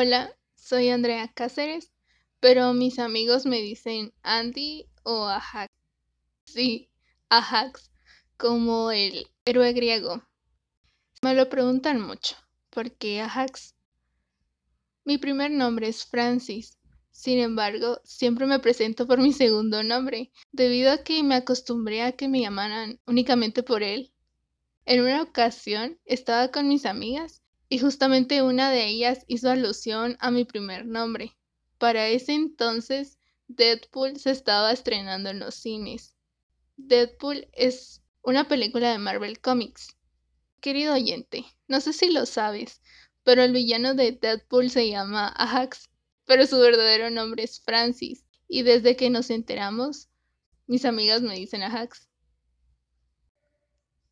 Hola, soy Andrea Cáceres, pero mis amigos me dicen Andy o Ajax. Sí, Ajax, como el héroe griego. Me lo preguntan mucho, ¿por qué Ajax? Mi primer nombre es Francis, sin embargo, siempre me presento por mi segundo nombre, debido a que me acostumbré a que me llamaran únicamente por él. En una ocasión estaba con mis amigas y justamente una de ellas hizo alusión a mi primer nombre. Para ese entonces, Deadpool se estaba estrenando en los cines. Deadpool es una película de Marvel Comics. Querido oyente, no sé si lo sabes, pero el villano de Deadpool se llama Ajax, pero su verdadero nombre es Francis. Y desde que nos enteramos, mis amigas me dicen Ajax.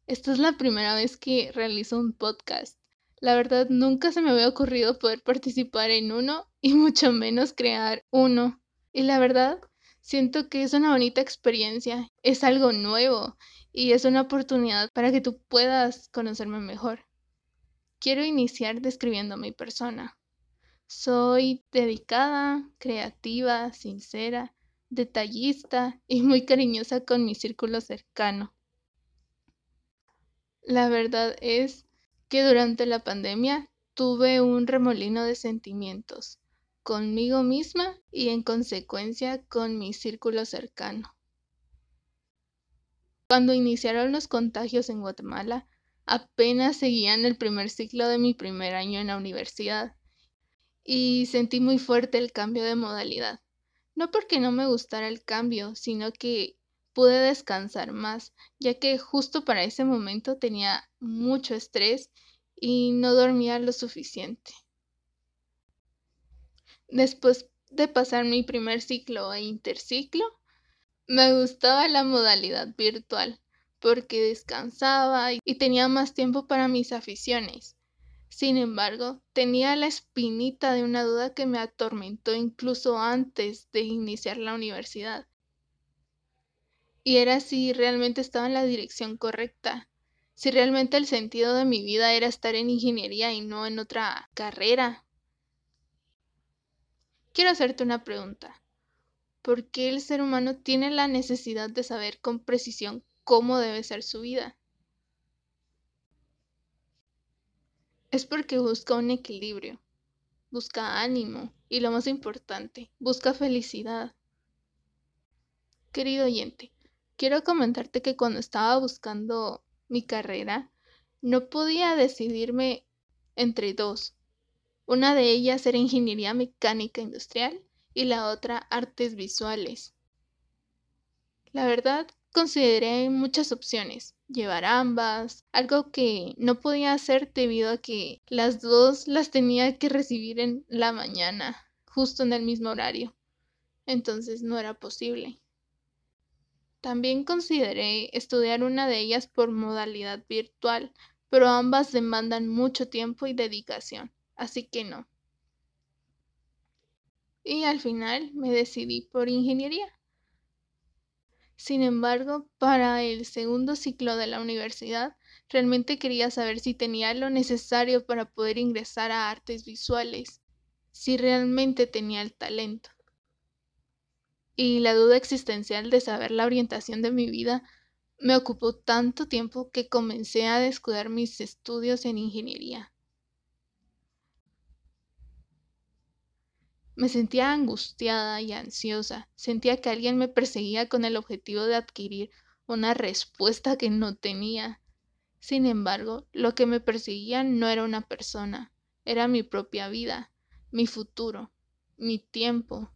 Esta es la primera vez que realizo un podcast la verdad, nunca se me había ocurrido poder participar en uno y mucho menos crear uno. Y la verdad, siento que es una bonita experiencia, es algo nuevo y es una oportunidad para que tú puedas conocerme mejor. Quiero iniciar describiendo mi persona. Soy dedicada, creativa, sincera, detallista y muy cariñosa con mi círculo cercano. La verdad es que durante la pandemia tuve un remolino de sentimientos conmigo misma y en consecuencia con mi círculo cercano. Cuando iniciaron los contagios en Guatemala, apenas seguían el primer ciclo de mi primer año en la universidad y sentí muy fuerte el cambio de modalidad. No porque no me gustara el cambio, sino que pude descansar más, ya que justo para ese momento tenía mucho estrés y no dormía lo suficiente. Después de pasar mi primer ciclo e interciclo, me gustaba la modalidad virtual porque descansaba y tenía más tiempo para mis aficiones. Sin embargo, tenía la espinita de una duda que me atormentó incluso antes de iniciar la universidad y era si realmente estaba en la dirección correcta, si realmente el sentido de mi vida era estar en ingeniería y no en otra carrera. Quiero hacerte una pregunta. ¿Por qué el ser humano tiene la necesidad de saber con precisión cómo debe ser su vida? Es porque busca un equilibrio, busca ánimo y lo más importante, busca felicidad. Querido oyente, quiero comentarte que cuando estaba buscando mi carrera, no podía decidirme entre dos. Una de ellas era ingeniería mecánica industrial y la otra artes visuales. La verdad, consideré muchas opciones, llevar ambas, algo que no podía hacer debido a que las dos las tenía que recibir en la mañana, justo en el mismo horario. Entonces no era posible. También consideré estudiar una de ellas por modalidad virtual, pero ambas demandan mucho tiempo y dedicación, así que no. Y al final me decidí por ingeniería. Sin embargo, para el segundo ciclo de la universidad, realmente quería saber si tenía lo necesario para poder ingresar a artes visuales, si realmente tenía el talento y la duda existencial de saber la orientación de mi vida me ocupó tanto tiempo que comencé a descuidar mis estudios en ingeniería. Me sentía angustiada y ansiosa, sentía que alguien me perseguía con el objetivo de adquirir una respuesta que no tenía. Sin embargo, lo que me perseguía no era una persona, era mi propia vida, mi futuro, mi tiempo,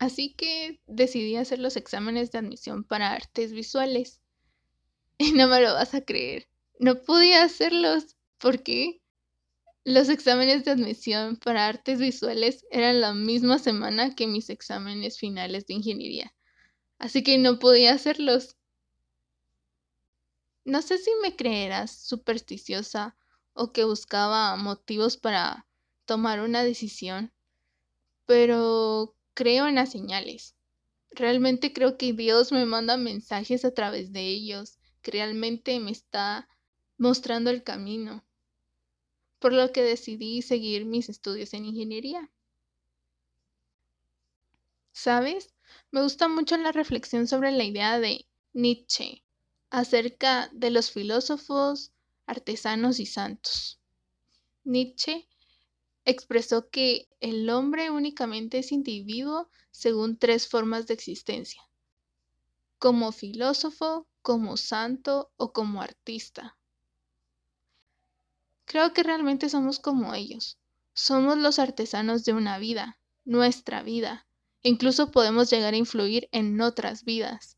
Así que decidí hacer los exámenes de admisión para artes visuales. Y no me lo vas a creer. No podía hacerlos. ¿Por qué? Los exámenes de admisión para artes visuales eran la misma semana que mis exámenes finales de ingeniería. Así que no podía hacerlos. No sé si me creerás supersticiosa o que buscaba motivos para tomar una decisión, pero creo en las señales. Realmente creo que Dios me manda mensajes a través de ellos, que realmente me está mostrando el camino. por lo que decidí seguir mis estudios en ingeniería. ¿Sabes? Me gusta mucho la reflexión sobre la idea de Nietzsche acerca de los filósofos, artesanos y santos. Nietzsche expresó que el hombre únicamente es individuo según tres formas de existencia, como filósofo, como santo o como artista. Creo que realmente somos como ellos. Somos los artesanos de una vida, nuestra vida. incluso podemos llegar a influir en otras vidas.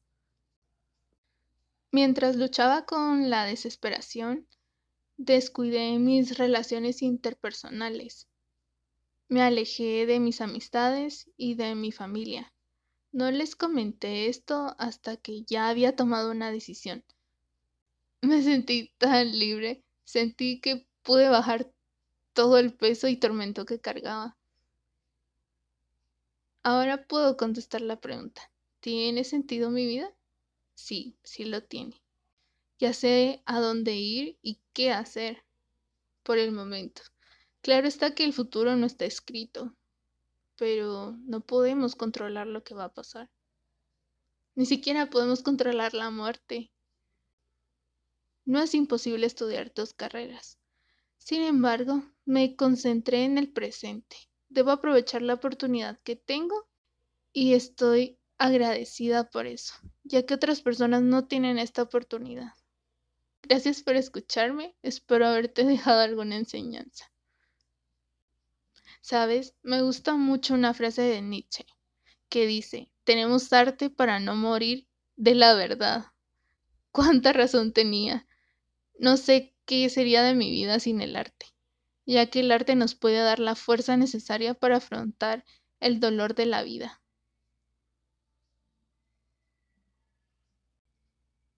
Mientras luchaba con la desesperación, descuidé mis relaciones interpersonales. Me alejé de mis amistades y de mi familia. No les comenté esto hasta que ya había tomado una decisión. Me sentí tan libre, sentí que pude bajar todo el peso y tormento que cargaba. Ahora puedo contestar la pregunta. ¿Tiene sentido mi vida? Sí, sí lo tiene. Ya sé a dónde ir y qué hacer por el momento. Claro está que el futuro no está escrito, pero no podemos controlar lo que va a pasar. Ni siquiera podemos controlar la muerte. No es imposible estudiar dos carreras. Sin embargo, me concentré en el presente. Debo aprovechar la oportunidad que tengo y estoy agradecida por eso, ya que otras personas no tienen esta oportunidad. Gracias por escucharme, espero haberte dejado alguna enseñanza. Sabes, me gusta mucho una frase de Nietzsche que dice, tenemos arte para no morir de la verdad. ¿Cuánta razón tenía? No sé qué sería de mi vida sin el arte, ya que el arte nos puede dar la fuerza necesaria para afrontar el dolor de la vida.